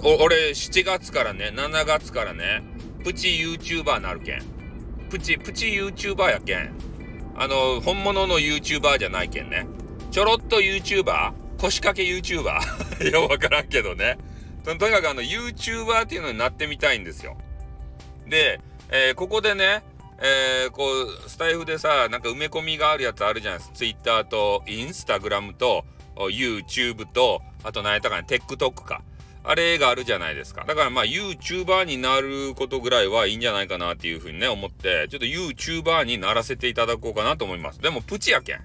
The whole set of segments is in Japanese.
の、俺7月からね、7月からね、プチ YouTuber なるけん。プチ、プチ YouTuber やけん。あの、本物の YouTuber じゃないけんね。ちょろっと YouTuber? 腰掛け YouTuber? ようわからんけどね。とにかくあの YouTuber っていうのになってみたいんですよ。で、えー、ここでね、えー、こう、スタイフでさ、なんか埋め込みがあるやつあるじゃないですか。Twitter と Instagram と YouTube と、あと何やったかな、TikTok か。あれがあるじゃないですか。だからまあ YouTuber になることぐらいはいいんじゃないかなっていうふうにね、思って、ちょっと YouTuber にならせていただこうかなと思います。でもプチやけん。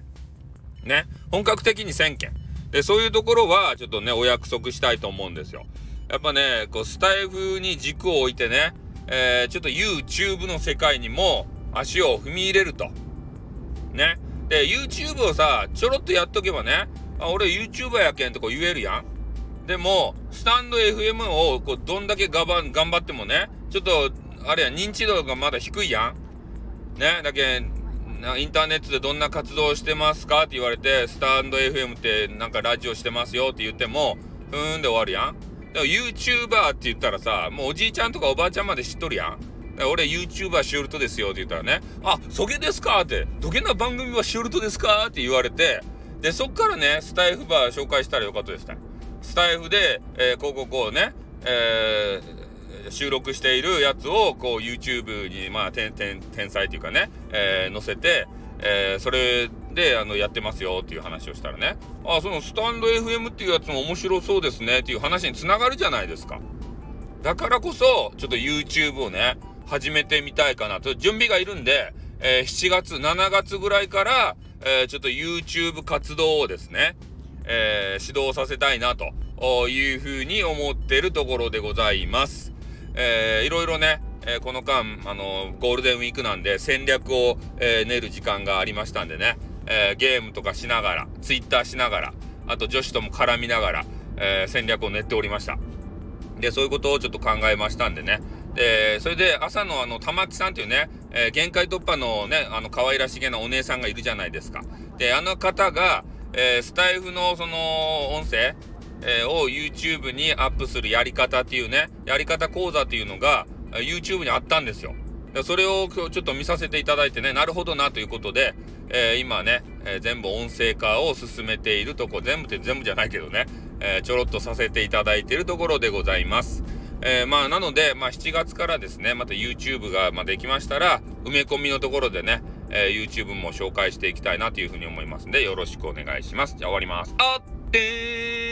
ね。本格的に1000件。で、そういうところはちょっとね、お約束したいと思うんですよ。やっぱね、こう、スタイフに軸を置いてね、えー、ちょっと YouTube の世界にも足を踏み入れると。ね。で、YouTube をさ、ちょろっとやっとけばね、あ、俺 YouTuber やけんとこ言えるやん。でも、スタンド FM をこうどんだけがばん頑張ってもね、ちょっと、あれや、認知度がまだ低いやん。ね。だけインターネットでどんな活動してますかって言われて、スタンド FM ってなんかラジオしてますよって言っても、ふーんで終わるやん。だから YouTuber って言ったらさ、もうおじいちゃんとかおばあちゃんまで知っとるやん。俺 YouTuber シュルトですよって言ったらね、あ、そげですかって、どげな番組はシュルトですかって言われて、で、そっからね、スタイフバー紹介したらよかったですね。スタイフで、えー、こうこうこうね、えー、収録しているやつを、こう YouTube に、まあ、天、天、天才っていうかね、えー、載せて、えー、それで、あの、やってますよっていう話をしたらね、あ、そのスタンド FM っていうやつも面白そうですねっていう話につながるじゃないですか。だからこそ、ちょっと YouTube をね、始めてみたいかなと、準備がいるんで、えー、7月、7月ぐらいから、えー、ちょっと YouTube 活動をですね、えー、指導させたいなというふうに思ってるところでございます。えー、いろいろね、えー、この間、あのゴールデンウィークなんで戦略を、えー、練る時間がありましたんでね、えー、ゲームとかしながら、ツイッターしながら、あと女子とも絡みながら、え戦略を練っておりました。で、そういうことをちょっと考えましたんでね。で、それで朝のあの、玉木さんっていうね、え限界突破のね、あの、可愛らしげなお姉さんがいるじゃないですか。で、あの方が、えスタイフのその音声、えを YouTube にアップするやり方っていうね、やり方講座っていうのが、YouTube にあったんですよ。それを今日ちょっと見させていただいてね、なるほどなということで、えー、今ね、え、全部音声化を進めているとこ、全部って全部じゃないけどね、え、ちょろっとさせていただいているところでございます。えまあ、なので、まあ、7月からですね、また YouTube が、ま、できましたら、埋め込みのところでね、え YouTube も紹介していきたいなというふうに思いますんで、よろしくお願いします。じゃあ終わります。あって